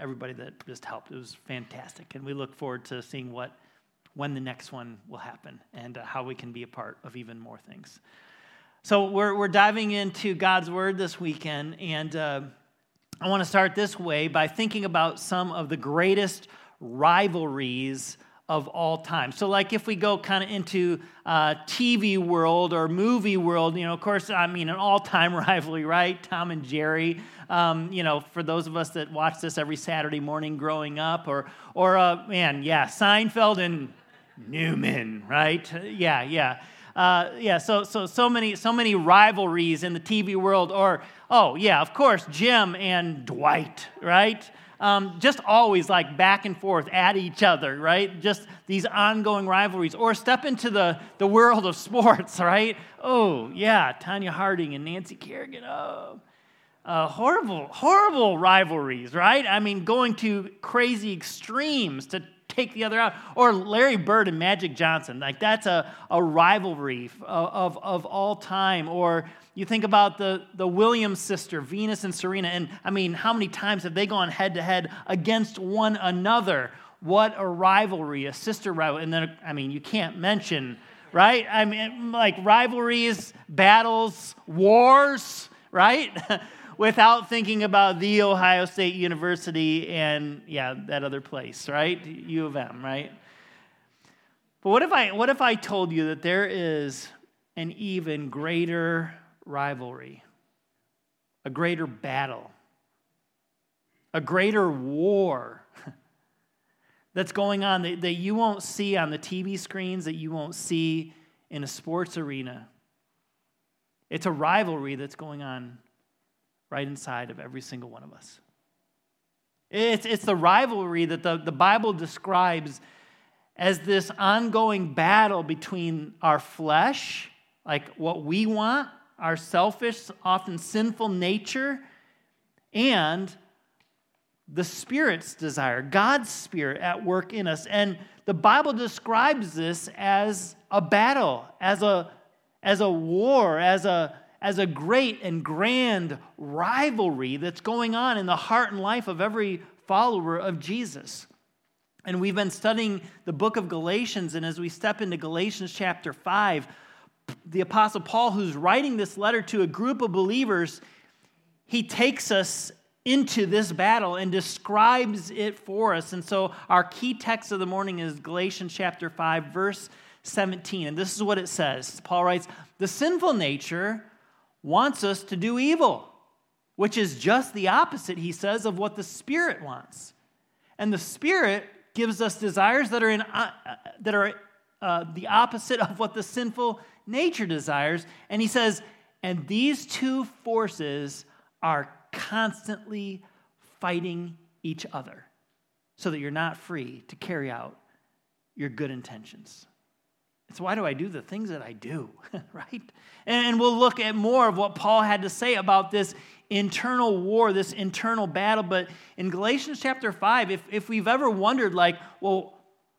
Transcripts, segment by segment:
everybody that just helped. It was fantastic. And we look forward to seeing what, when the next one will happen and uh, how we can be a part of even more things. So we're, we're diving into God's Word this weekend. And uh, I want to start this way by thinking about some of the greatest rivalries of all time. So, like if we go kind of into uh, TV world or movie world, you know, of course, I mean, an all time rivalry, right? Tom and Jerry. Um, you know, for those of us that watch this every Saturday morning growing up, or, or uh, man, yeah, Seinfeld and Newman, right? Yeah, yeah. Uh, yeah, so, so, so, many, so many rivalries in the TV world. Or, oh, yeah, of course, Jim and Dwight, right? Um, just always like back and forth at each other, right? Just these ongoing rivalries. Or step into the, the world of sports, right? Oh, yeah, Tonya Harding and Nancy Kerrigan. Oh, uh, horrible, horrible rivalries, right? I mean, going to crazy extremes to take the other out. Or Larry Bird and Magic Johnson, like that's a, a rivalry of, of, of all time. Or you think about the, the Williams sister, Venus and Serena, and I mean, how many times have they gone head to head against one another? What a rivalry, a sister rivalry. And then, I mean, you can't mention, right? I mean, like rivalries, battles, wars, right? Without thinking about the Ohio State University and, yeah, that other place, right? U of M, right? But what if I, what if I told you that there is an even greater rivalry, a greater battle, a greater war that's going on that, that you won't see on the TV screens, that you won't see in a sports arena. It's a rivalry that's going on right inside of every single one of us. It's, it's the rivalry that the, the Bible describes as this ongoing battle between our flesh, like what we want, our selfish, often sinful nature, and the Spirit's desire, God's Spirit at work in us. And the Bible describes this as a battle, as a, as a war, as a, as a great and grand rivalry that's going on in the heart and life of every follower of Jesus. And we've been studying the book of Galatians, and as we step into Galatians chapter 5, the Apostle Paul, who's writing this letter to a group of believers, he takes us into this battle and describes it for us. And so our key text of the morning is Galatians chapter 5, verse 17. And this is what it says Paul writes, The sinful nature wants us to do evil, which is just the opposite, he says, of what the Spirit wants. And the Spirit gives us desires that are, in, uh, that are uh, the opposite of what the sinful nature desires. And he says, and these two forces are constantly fighting each other so that you're not free to carry out your good intentions. It's why do I do the things that I do, right? And we'll look at more of what Paul had to say about this internal war, this internal battle. But in Galatians chapter 5, if, if we've ever wondered, like, well,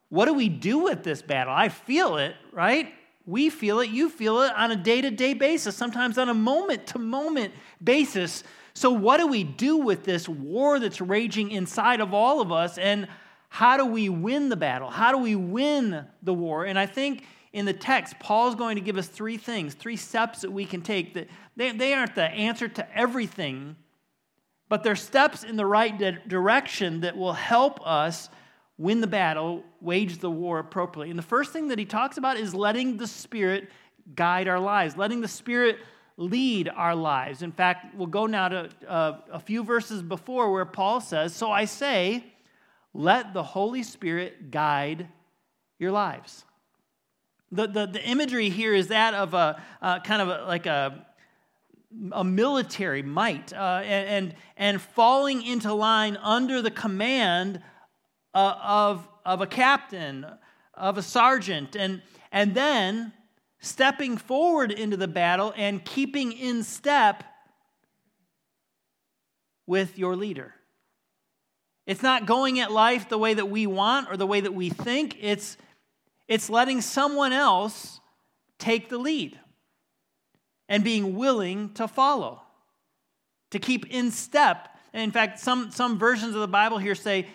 what do we do with this battle? I feel it, right? We feel it, you feel it on a day to day basis, sometimes on a moment to moment basis. So, what do we do with this war that's raging inside of all of us? And how do we win the battle? How do we win the war? And I think in the text, Paul's going to give us three things, three steps that we can take. That they, they aren't the answer to everything, but they're steps in the right direction that will help us win the battle, wage the war appropriately. And the first thing that he talks about is letting the Spirit guide our lives, letting the Spirit lead our lives. In fact, we'll go now to uh, a few verses before where Paul says, So I say, let the Holy Spirit guide your lives. The, the, the imagery here is that of a kind of a, like a, a military might uh, and, and, and falling into line under the command uh, of, of a captain, of a sergeant, and, and then stepping forward into the battle and keeping in step with your leader. It's not going at life the way that we want or the way that we think. It's, it's letting someone else take the lead and being willing to follow, to keep in step in fact, some, some versions of the Bible here say,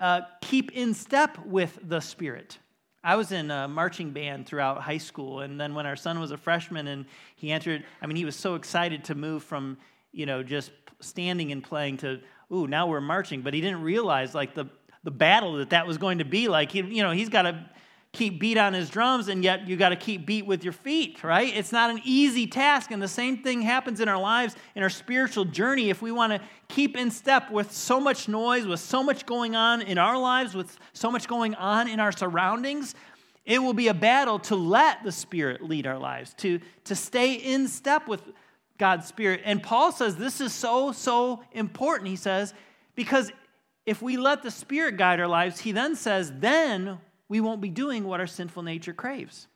uh, keep in step with the Spirit. I was in a marching band throughout high school, and then when our son was a freshman and he entered, I mean, he was so excited to move from, you know, just standing and playing to, ooh, now we're marching, but he didn't realize like the the battle that that was going to be like. He, you know, he's got to keep beat on his drums, and yet you got to keep beat with your feet, right? It's not an easy task, and the same thing happens in our lives, in our spiritual journey. If we want to keep in step with so much noise, with so much going on in our lives, with so much going on in our surroundings, it will be a battle to let the Spirit lead our lives, to, to stay in step with God's Spirit. And Paul says this is so, so important. He says, because if we let the Spirit guide our lives, he then says, then we won't be doing what our sinful nature craves.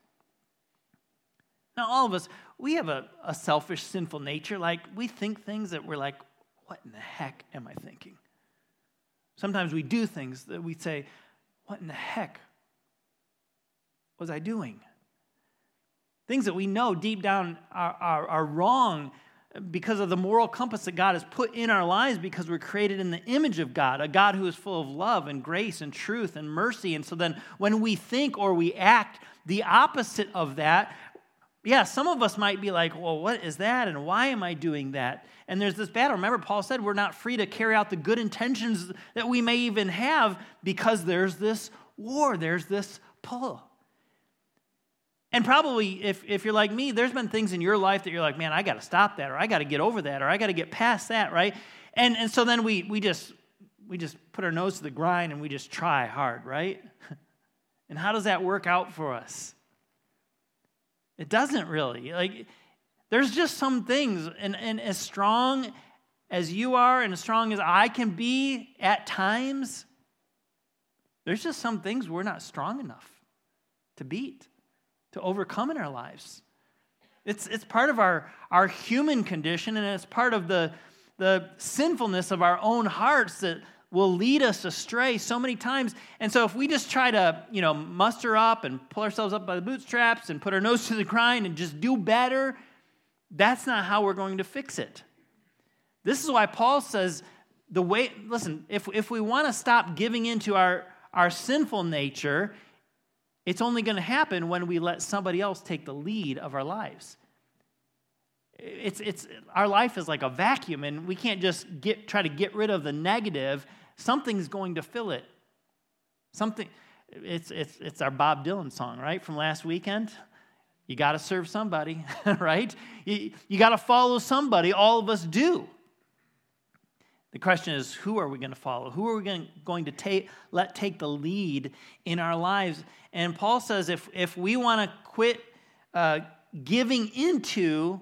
Now, all of us, we have a, a selfish, sinful nature. Like, we think things that we're like, what in the heck am I thinking? Sometimes we do things that we say, what in the heck was I doing? Things that we know deep down are, are, are wrong because of the moral compass that God has put in our lives because we're created in the image of God, a God who is full of love and grace and truth and mercy. And so then when we think or we act the opposite of that, yeah, some of us might be like, well, what is that? And why am I doing that? And there's this battle. Remember, Paul said we're not free to carry out the good intentions that we may even have because there's this war, there's this pull. And probably, if, if you're like me, there's been things in your life that you're like, man, I got to stop that, or I got to get over that, or I got to get past that, right? And, and so then we, we, just, we just put our nose to the grind and we just try hard, right? And how does that work out for us? It doesn't really. Like, there's just some things, and, and as strong as you are and as strong as I can be at times, there's just some things we're not strong enough to beat to overcome in our lives. It's, it's part of our, our human condition, and it's part of the, the sinfulness of our own hearts that will lead us astray so many times. And so if we just try to, you know, muster up and pull ourselves up by the bootstraps and put our nose to the grind and just do better, that's not how we're going to fix it. This is why Paul says the way, listen, if, if we want to stop giving into our, our sinful nature it's only going to happen when we let somebody else take the lead of our lives. It's, it's, our life is like a vacuum, and we can't just get, try to get rid of the negative. Something's going to fill it. Something, it's, it's, it's our Bob Dylan song, right, from last weekend. You got to serve somebody, right? You, you got to follow somebody. All of us do. The question is, who are we going to follow? Who are we going, to take, let take the lead in our lives? And Paul says if, if we want to quit uh, giving into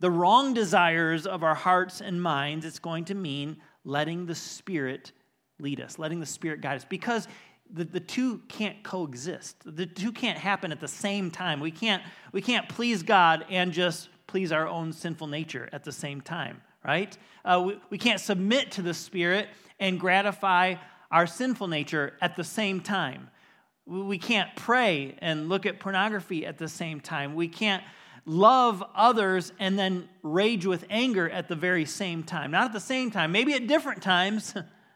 the wrong desires of our hearts and minds, it's going to mean letting the Spirit lead us, letting the Spirit guide us. Because the, the two can't coexist. The two can't happen at the same time. We can't, we can't please God and just please our own sinful nature at the same time right? Uh, we, we can't submit to the Spirit and gratify our sinful nature at the same time. We can't pray and look at pornography at the same time. We can't love others and then rage with anger at the very same time. Not at the same time, maybe at different times,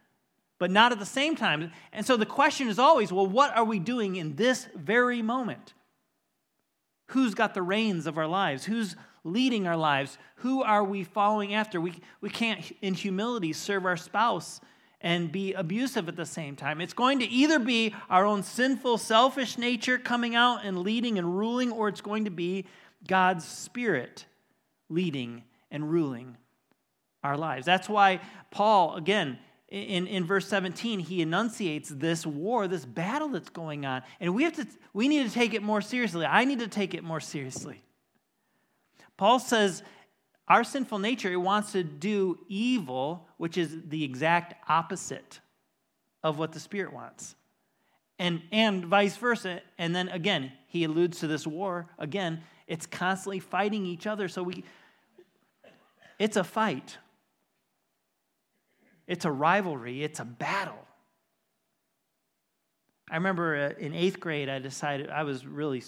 but not at the same time. And so the question is always well, what are we doing in this very moment? Who's got the reins of our lives? Who's leading our lives? Who are we following after? We, we can't, in humility, serve our spouse and be abusive at the same time. It's going to either be our own sinful, selfish nature coming out and leading and ruling, or it's going to be God's Spirit leading and ruling our lives. That's why Paul, again, in, in verse 17, he enunciates this war, this battle that's going on. And we have to we need to take it more seriously. I need to take it more seriously. Paul says our sinful nature wants to do evil, which is the exact opposite of what the Spirit wants. And, and vice versa. And then again, he alludes to this war. Again, it's constantly fighting each other. So we, it's a fight, it's a rivalry, it's a battle. I remember uh, in eighth grade, I decided I was really,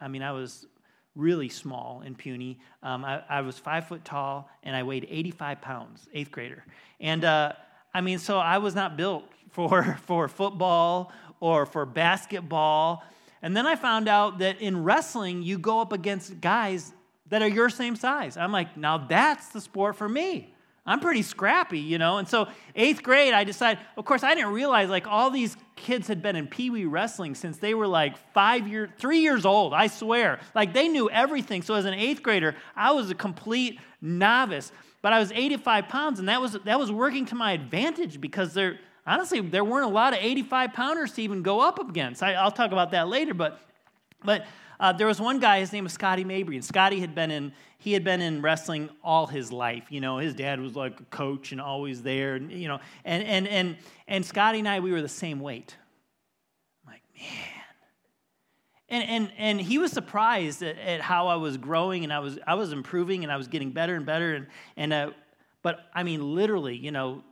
I mean, I was really small and puny. Um, I, I, was five foot tall and I weighed 85 pounds, eighth grader. And uh, I mean, so I was not built for, for football or for basketball. And then I found out that in wrestling, you go up against guys that are your same size. I'm like, now that's the sport for me. I'm pretty scrappy, you know? And so, eighth grade, I decided, of course, I didn't realize like all these kids had been in Pee Wee wrestling since they were like five years, three years old, I swear. Like they knew everything. So, as an eighth grader, I was a complete novice. But I was 85 pounds, and that was, that was working to my advantage because there, honestly, there weren't a lot of 85 pounders to even go up against. I, will talk about that later, but, but uh, there was one guy, his name was Scotty Mabry, and Scotty had been in he had been in wrestling all his life. You know, his dad was like a coach and always there. And, you know, and and and and Scotty and I, we were the same weight. I'm like, man. And and and he was surprised at, at how I was growing and I was I was improving and I was getting better and better and and uh, but I mean literally, you know,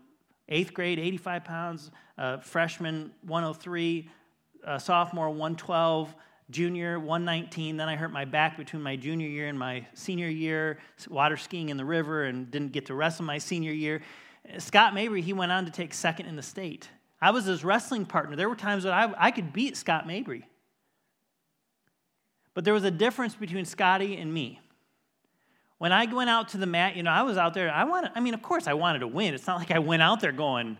eighth grade, 85 pounds, uh, freshman 103, uh, sophomore 112 junior 119 then i hurt my back between my junior year and my senior year water skiing in the river and didn't get to wrestle my senior year. Scott mabry he went on to take second in the state. I was his wrestling partner. There were times that i, I could beat scott mabry. But there was a difference between scotty and me. When i went out to the mat you know i was out there i wanted i mean of course i wanted to win. It's not like i went out there going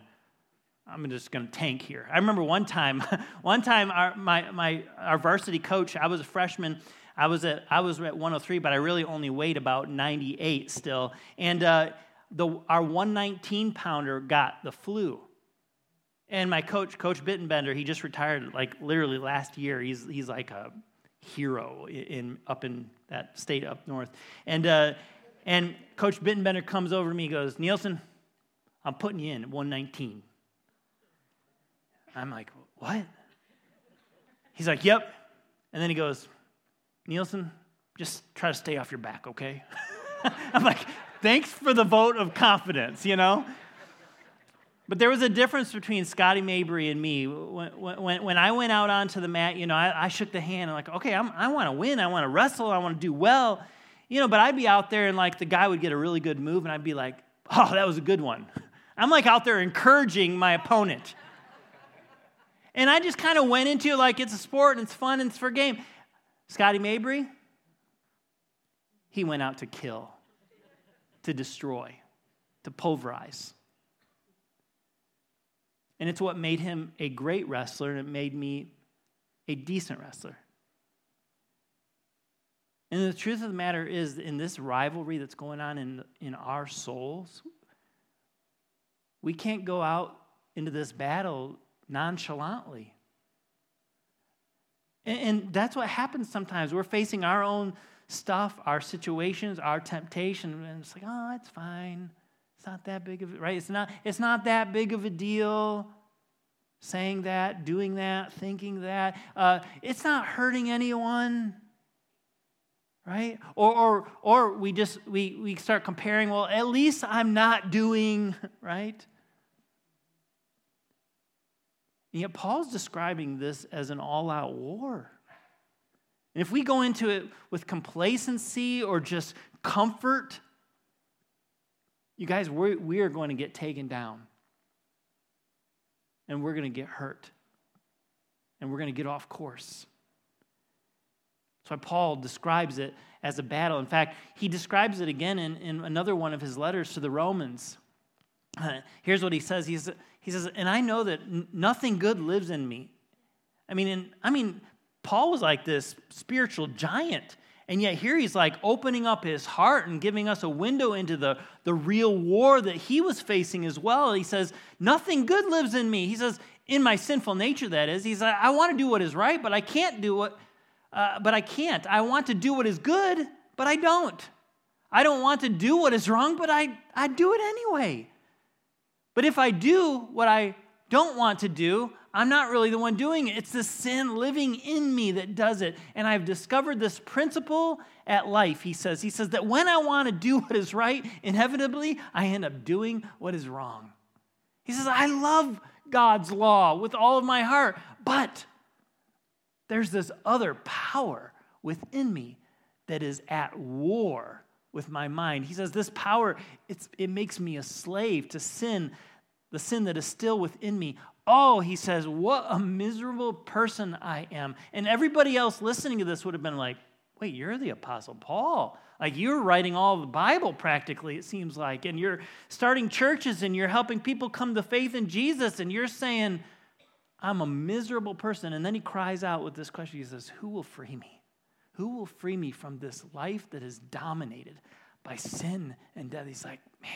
I'm just going to tank here. I remember one time, one time our, my, my, our varsity coach, I was a freshman, I was, at, I was at 103, but I really only weighed about 98 still. And uh, the, our 119 pounder got the flu. And my coach, Coach Bittenbender, he just retired like literally last year. He's, he's like a hero in, up in that state up north. And, uh, and Coach Bittenbender comes over to me and goes, Nielsen, I'm putting you in at 119. I'm like, what? He's like, yep. And then he goes, Nielsen, just try to stay off your back, okay? I'm like, thanks for the vote of confidence, you know? But there was a difference between Scotty Mabry and me. When, when, when I went out onto the mat, you know, I, I shook the hand. I'm like, okay, I'm, i want to win. I want to wrestle. I want to do well. You know, but I'd be out there and like the guy would get a really good move and I'd be like, oh, that was a good one. I'm like out there encouraging my opponent. And I just kind of went into it like it's a sport and it's fun and it's for game. Scotty Mabry, he went out to kill, to destroy, to pulverize. And it's what made him a great wrestler, and it made me a decent wrestler. And the truth of the matter is, in this rivalry that's going on in, in our souls, we can't go out into this battle nonchalantly. And, and that's what happens sometimes. We're facing our own stuff, our situations, our temptation, and it's like, oh, it's fine. It's not that big of a right. It's not, it's not that big of a deal. Saying that, doing that, thinking that. Uh, it's not hurting anyone right or or or we just we we start comparing well at least i'm not doing right and yet, Paul's describing this as an all out war. And if we go into it with complacency or just comfort, you guys, we're, we are going to get taken down. And we're going to get hurt. And we're going to get off course. That's why Paul describes it as a battle. In fact, he describes it again in, in another one of his letters to the Romans. Uh, here's what he says. He's, he says, and I know that nothing good lives in me. I mean, and, I mean, Paul was like this spiritual giant. And yet here he's like opening up his heart and giving us a window into the, the real war that he was facing as well. He says, Nothing good lives in me. He says, in my sinful nature, that is. He says, I want to do what is right, but I can't do what, uh, but I can't. I want to do what is good, but I don't. I don't want to do what is wrong, but I, I do it anyway. But if I do what I don't want to do, I'm not really the one doing it. It's the sin living in me that does it. And I've discovered this principle at life, he says. He says that when I want to do what is right, inevitably, I end up doing what is wrong. He says, I love God's law with all of my heart, but there's this other power within me that is at war with my mind. He says, This power, it makes me a slave to sin, the sin that is still within me. Oh, he says, what a miserable person I am. And everybody else listening to this would have been like, wait, you're the Apostle Paul. Like you're writing all the Bible practically, it seems like. And you're starting churches and you're helping people come to faith in Jesus. And you're saying, I'm a miserable person. And then he cries out with this question He says, Who will free me? Who will free me from this life that is dominated by sin and death? He's like, Man,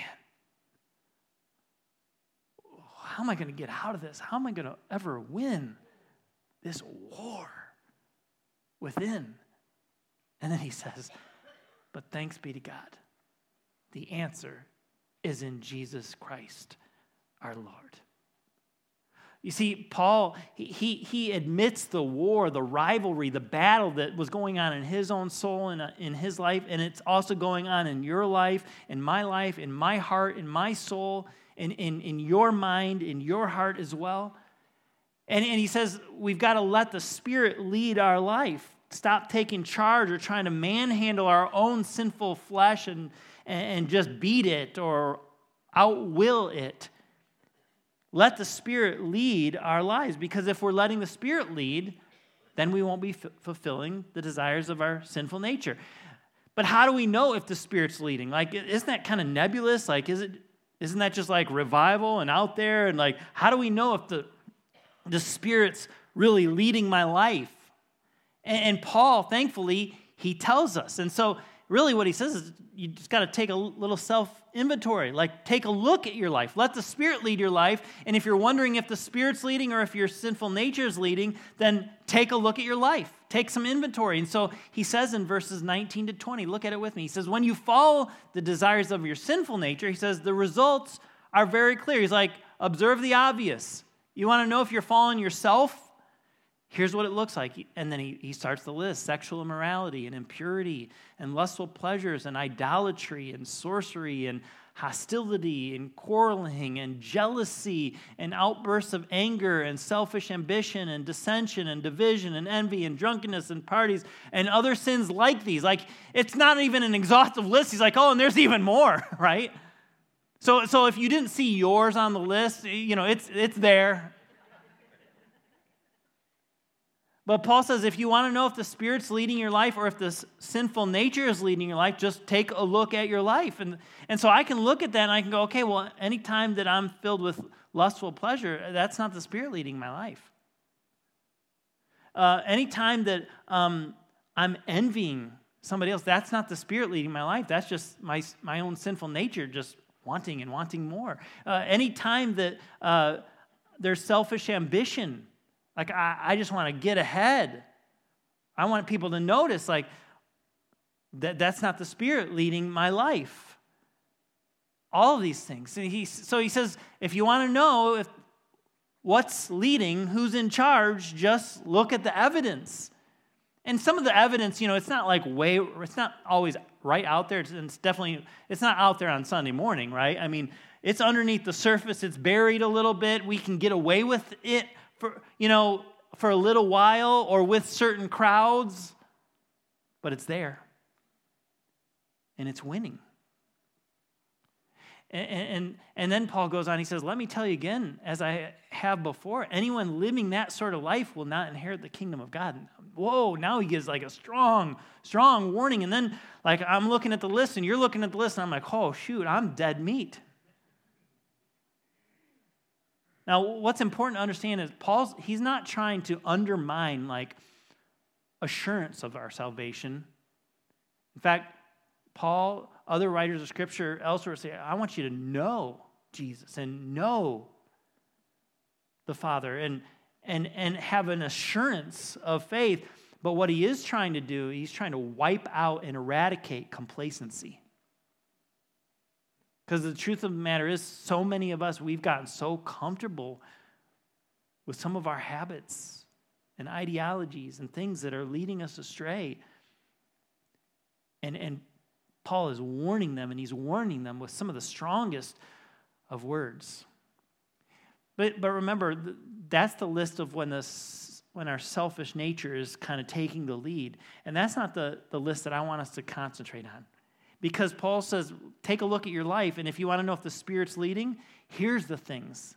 how am I going to get out of this? How am I going to ever win this war within? And then he says, But thanks be to God. The answer is in Jesus Christ, our Lord. You see, Paul, he, he, admits the war, the rivalry, the battle that was going on in his own soul and uh, in his life, and it's also going on in your life, in my life, in my heart, in my soul in, in, in your mind, in your heart as well. And, and he says we've got to let the Spirit lead our life. Stop taking charge or trying to manhandle our own sinful flesh and, and just beat it or outwill it. Let the Spirit lead our lives because if we're letting the Spirit lead, then we won't be f- fulfilling the desires of our sinful nature. But how do we know if the Spirit's leading? Like, isn't that kind of nebulous? Like, is it isn't that just like revival and out there? And like, how do we know if the, the Spirit's really leading my life? And, and Paul, thankfully, he tells us. And so, really, what he says is you just got to take a little self inventory. Like, take a look at your life. Let the Spirit lead your life. And if you're wondering if the Spirit's leading or if your sinful nature is leading, then take a look at your life. Take some inventory. And so he says in verses 19 to 20, look at it with me. He says, When you follow the desires of your sinful nature, he says, the results are very clear. He's like, observe the obvious. You want to know if you're following yourself? Here's what it looks like. And then he, he starts the list sexual immorality and impurity and lustful pleasures and idolatry and sorcery and hostility and quarreling and jealousy and outbursts of anger and selfish ambition and dissension and division and envy and drunkenness and parties and other sins like these. Like, it's not even an exhaustive list. He's like, oh, and there's even more, right? So, so if you didn't see yours on the list, you know, it's, it's there. But Paul says if you want to know if the Spirit's leading your life or if the sinful nature is leading your life, just take a look at your life. And, and so I can look at that and I can go, okay, well, anytime that I'm filled with lustful pleasure, that's not the Spirit leading my life. Uh, anytime that um, I'm envying somebody else, that's not the Spirit leading my life. That's just my, my own sinful nature just wanting and wanting more. Uh, anytime that uh, there's selfish ambition, like, I, I just want to get ahead. I want people to notice, like, that that's not the Spirit leading my life. All of these things. And he, so he says, if you want to know if what's leading, who's in charge, just look at the evidence. And some of the evidence, you know, it's not like way, it's not always right out there. It's, it's definitely, it's not out there on Sunday morning, right? I mean, it's underneath the surface, it's buried a little bit. We can get away with it for, you know, for a little while or with certain crowds, but it's there. And it's winning. And, and, and then Paul goes on, he says, Let me tell you again, as I have before, anyone living that sort of life will not inherit the kingdom of God. Whoa, now he gives like a strong, strong warning. And then, like, I'm looking at the list, and you're looking at the list, and I'm like, Oh, shoot, I'm dead meat. Now, what's important to understand is Paul's, he's not trying to undermine like assurance of our salvation. In fact, Paul, other writers of scripture elsewhere say, I want you to know Jesus and know the Father and, and, and have an assurance of faith. But what he is trying to do, he's trying to wipe out and eradicate complacency. Because the truth of the matter is, so many of us, we've gotten so comfortable with some of our habits and ideologies and things that are leading us astray. And, and Paul is warning them, and he's warning them with some of the strongest of words. But, but remember, that's the list of when the when our selfish nature is kind of taking the lead. And that's not the, the list that I want us to concentrate on. Because Paul says, take a look at your life, and if you want to know if the Spirit's leading, here's the things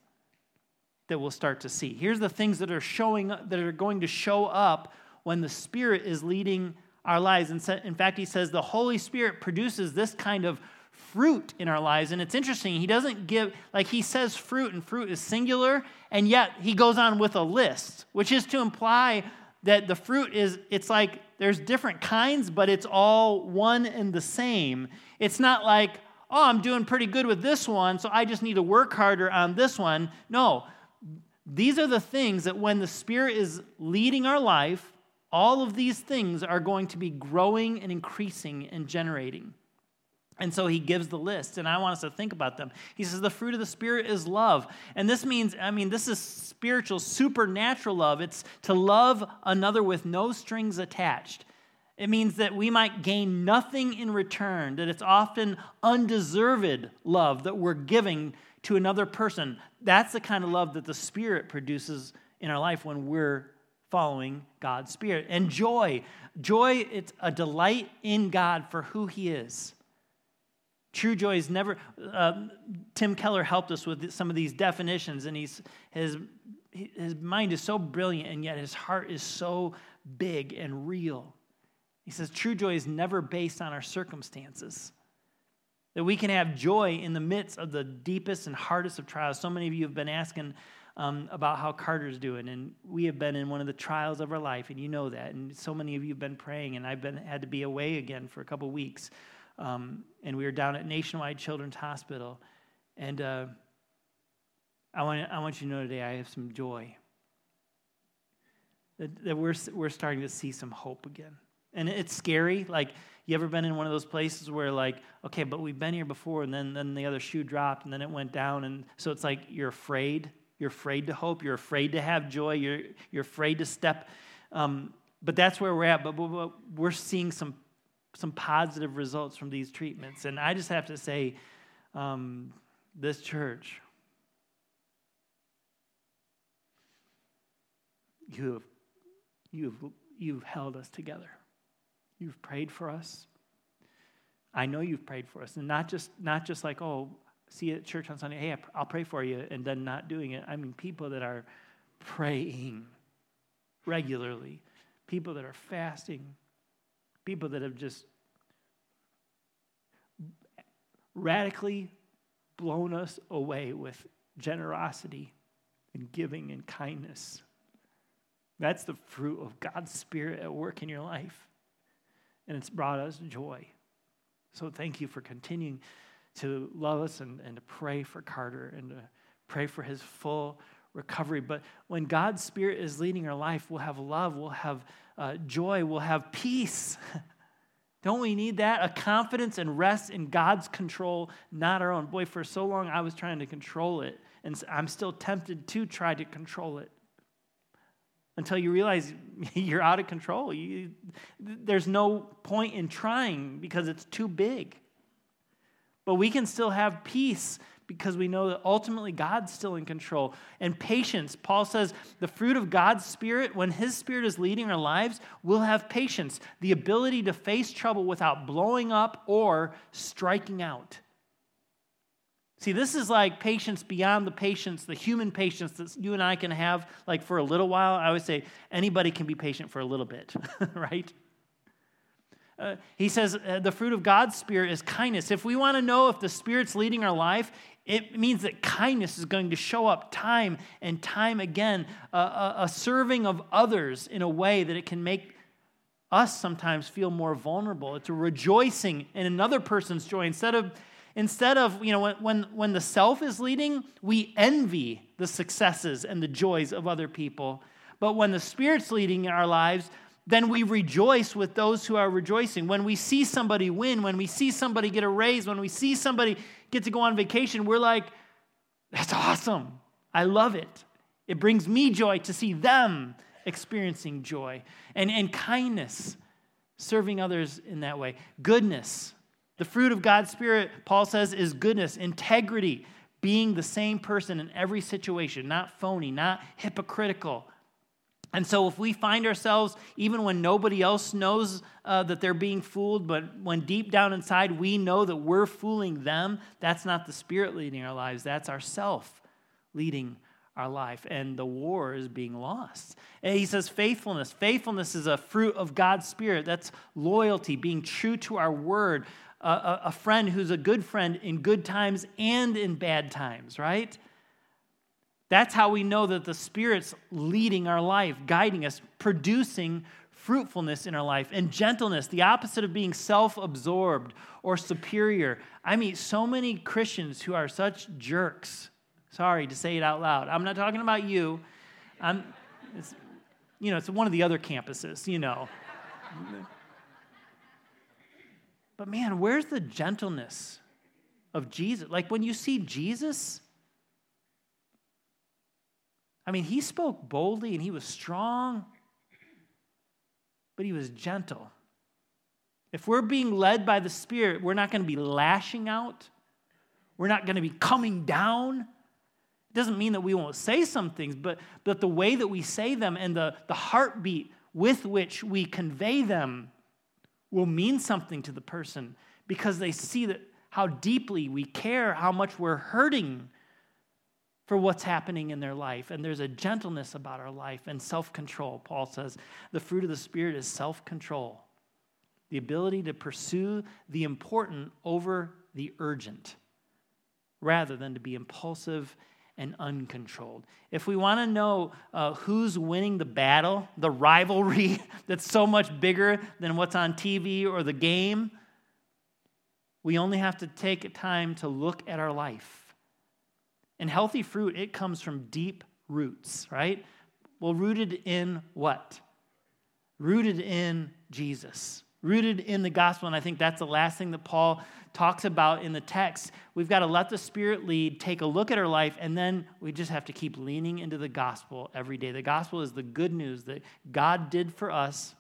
that we'll start to see. Here's the things that are showing that are going to show up when the Spirit is leading our lives. And in fact, he says the Holy Spirit produces this kind of fruit in our lives. And it's interesting, he doesn't give, like, he says fruit, and fruit is singular, and yet he goes on with a list, which is to imply that the fruit is, it's like there's different kinds, but it's all one and the same. It's not like, oh, I'm doing pretty good with this one, so I just need to work harder on this one. No, these are the things that when the Spirit is leading our life, all of these things are going to be growing and increasing and generating. And so he gives the list, and I want us to think about them. He says, The fruit of the Spirit is love. And this means, I mean, this is spiritual, supernatural love. It's to love another with no strings attached. It means that we might gain nothing in return, that it's often undeserved love that we're giving to another person. That's the kind of love that the Spirit produces in our life when we're following God's Spirit. And joy, joy, it's a delight in God for who He is. True joy is never. Uh, Tim Keller helped us with some of these definitions, and he's, his, his mind is so brilliant, and yet his heart is so big and real. He says true joy is never based on our circumstances. That we can have joy in the midst of the deepest and hardest of trials. So many of you have been asking um, about how Carter's doing, and we have been in one of the trials of our life, and you know that. And so many of you have been praying, and I've been had to be away again for a couple weeks, um, and we were down at Nationwide Children's Hospital, and uh, I want I want you to know today I have some joy that, that we're we're starting to see some hope again, and it's scary, like you ever been in one of those places where like, okay, but we've been here before, and then then the other shoe dropped, and then it went down, and so it's like you're afraid. You're afraid to hope. You're afraid to have joy. You're you're afraid to step. Um, but that's where we're at. But, but, but we're seeing some some positive results from these treatments, and I just have to say, um, this church, you have you've you've held us together. You've prayed for us. I know you've prayed for us. And not just, not just like, oh, see you at church on Sunday, hey, I'll pray for you, and then not doing it. I mean, people that are praying regularly, people that are fasting, people that have just radically blown us away with generosity and giving and kindness. That's the fruit of God's Spirit at work in your life and it's brought us joy. So thank you for continuing to love us and, and to pray for Carter and to pray for his full recovery. But when God's Spirit is leading our life, we'll have love, we'll have uh, joy, we'll have peace. Don't we need that? A confidence and rest in God's control, not our own. Boy, for so long I was trying to control it, and I'm still tempted to try to control it until you realize you're out of control. You, there's no point in trying because it's too big. But we can still have peace because we know that ultimately God's still in control. And patience, Paul says, the fruit of God's Spirit, when His Spirit is leading our lives, we'll have patience, the ability to face trouble without blowing up or striking out. See, this is like patience beyond the patience, the human patience that you and I can have, like for a little while. I always say anybody can be patient for a little bit, right? Uh, he says uh, the fruit of God's Spirit is kindness. If we want to know if the Spirit's leading our life, it means that kindness is going to show up time and time again, uh, a, a serving of others in a way that it can make us sometimes feel more vulnerable. It's a rejoicing in another person's joy instead of instead of, you know, when, when, when the self is leading, we envy the successes and the joys of other people. But when the Spirit's leading in our lives, then we rejoice with those who are rejoicing. When we see somebody win, when we see somebody get a raise, when we see somebody get to go on vacation, we're like, that's awesome. I love it. It brings me joy to see them experiencing joy and, and kindness, serving others in that way. Goodness, the fruit of God's Spirit, Paul says, is goodness, integrity, being the same person in every situation, not phony, not hypocritical. And so, if we find ourselves, even when nobody else knows uh, that they're being fooled, but when deep down inside we know that we're fooling them, that's not the Spirit leading our lives. That's ourself leading our life. And the war is being lost. And he says, faithfulness. Faithfulness is a fruit of God's Spirit. That's loyalty, being true to our word, a, a friend who's a good friend in good times and in bad times, right? That's how we know that the Spirit's leading our life, guiding us, producing fruitfulness in our life. And gentleness, the opposite of being self absorbed or superior. I meet so many Christians who are such jerks. Sorry to say it out loud. I'm not talking about you. I'm, it's, you know, it's one of the other campuses, you know. But man, where's the gentleness of Jesus? Like when you see Jesus, I mean, he spoke boldly and he was strong, but he was gentle. If we're being led by the Spirit, we're not going to be lashing out, we're not going to be coming down. It doesn't mean that we won't say some things, but, but the way that we say them and the, the heartbeat with which we convey them will mean something to the person because they see that how deeply we care, how much we're hurting for what's happening in their life. And there's a gentleness about our life and self control. Paul says the fruit of the Spirit is self control, the ability to pursue the important over the urgent, rather than to be impulsive and uncontrolled. If we want to know uh, who's winning the battle, the rivalry that's so much bigger than what's on TV or the game, we only have to take time to look at our life and healthy fruit, it comes from deep roots, right? Well, rooted in what? Rooted in Jesus, rooted in the gospel. And I think that's the last thing that Paul talks about in the text. We've got to let the Spirit lead, take a look at our life, and then we just have to keep leaning into the gospel every day. The gospel is the good news that God did for us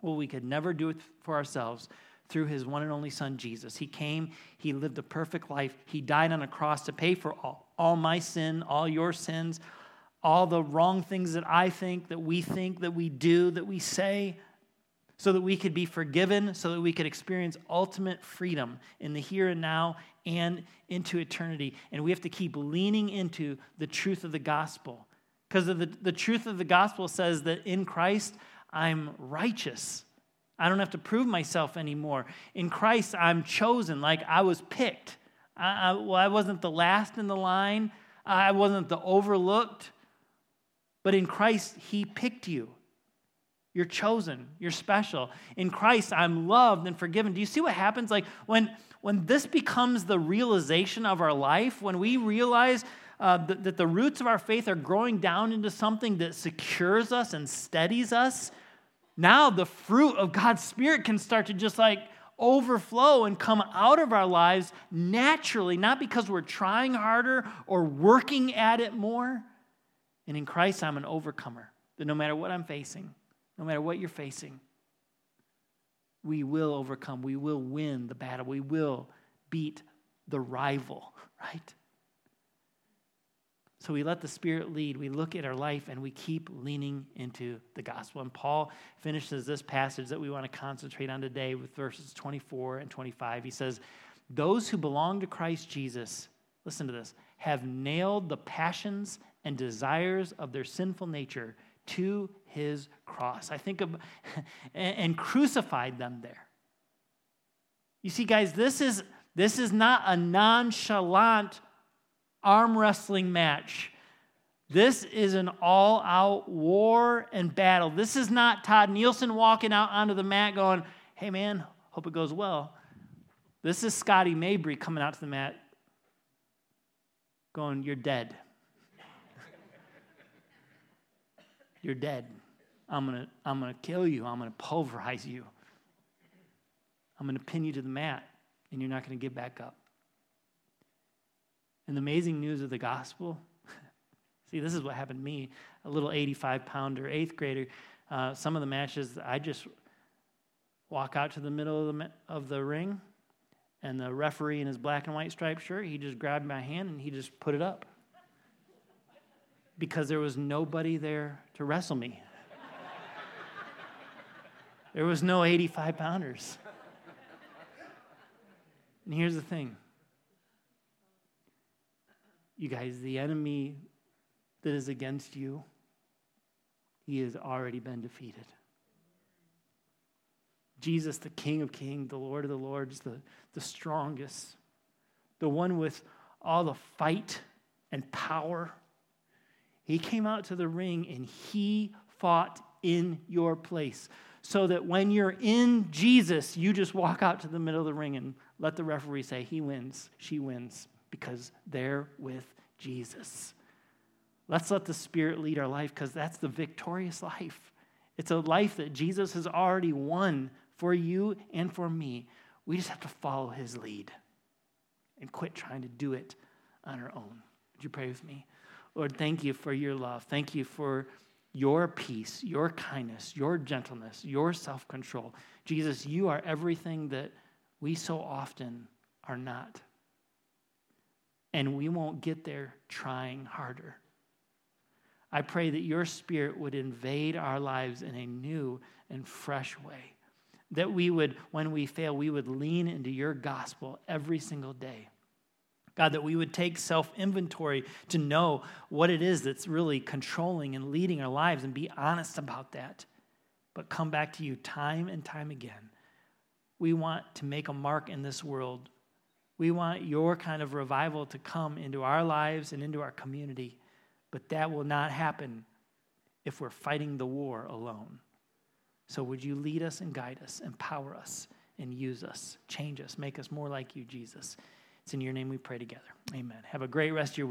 what we could never do for ourselves through his one and only son, Jesus. He came, he lived a perfect life, he died on a cross to pay for all, all my sin, all your sins, all the wrong things that I think, that we think, that we do, that we say, so that we could be forgiven, so that we could experience ultimate freedom in the here and now and into eternity. And we have to keep leaning into the truth of the gospel. Because the, the truth of the gospel says that in Christ, I'm righteous. I don't have to prove myself anymore. In Christ, I'm chosen, like I was picked. I, I, well, I wasn't the last in the line, I wasn't the overlooked, but in Christ, He picked you. You're chosen, you're special. In Christ, I'm loved and forgiven. Do you see what happens? Like when, when this becomes the realization of our life, when we realize uh, that, that the roots of our faith are growing down into something that secures us and steadies us, now the fruit of God's Spirit can start to just like overflow and come out of our lives naturally, not because we're trying harder or working at it more. And in Christ, I'm an overcomer. That no matter what I'm facing, no matter what you're facing, we will overcome. We will win the battle. We will beat the rival, right? So we let the Spirit lead. We look at our life and we keep leaning into the gospel. And Paul finishes this passage that we want to concentrate on today with verses 24 and 25. He says, Those who belong to Christ Jesus, listen to this, have nailed the passions and desires of their sinful nature to his cross. I think of, and crucified them there. You see, guys, this is, this is not a nonchalant arm wrestling match. This is an all out war and battle. This is not Todd Nielsen walking out onto the mat going, hey man, hope it goes well. This is Scotty Mabry coming out to the mat going, you're dead. you're dead. I'm going to I'm going to kill you. I'm going to pulverize you. I'm going to pin you to the mat, and you're not going to get back up. And the amazing news of the gospel see, this is what happened to me a little 85 pounder, eighth grader. Uh, some of the matches, I just walk out to the middle of the, of the ring, and the referee in his black and white striped shirt, he just grabbed my hand and he just put it up. Because there was nobody there to wrestle me. there was no 85 pounders. And here's the thing you guys, the enemy that is against you, he has already been defeated. Jesus, the King of Kings, the Lord of the Lords, the, the strongest, the one with all the fight and power, he came out to the ring and he fought in your place. So that when you're in Jesus, you just walk out to the middle of the ring and let the referee say, He wins, she wins, because they're with Jesus. Let's let the Spirit lead our life because that's the victorious life. It's a life that Jesus has already won for you and for me. We just have to follow his lead and quit trying to do it on our own. Would you pray with me? Lord, thank you for your love. Thank you for your peace, your kindness, your gentleness, your self control. Jesus, you are everything that we so often are not. And we won't get there trying harder. I pray that your spirit would invade our lives in a new and fresh way. That we would, when we fail, we would lean into your gospel every single day. God, that we would take self inventory to know what it is that's really controlling and leading our lives and be honest about that. But come back to you time and time again. We want to make a mark in this world. We want your kind of revival to come into our lives and into our community. But that will not happen if we're fighting the war alone. So would you lead us and guide us, empower us, and use us, change us, make us more like you, Jesus? It's in your name we pray together. Amen. Have a great rest of your week.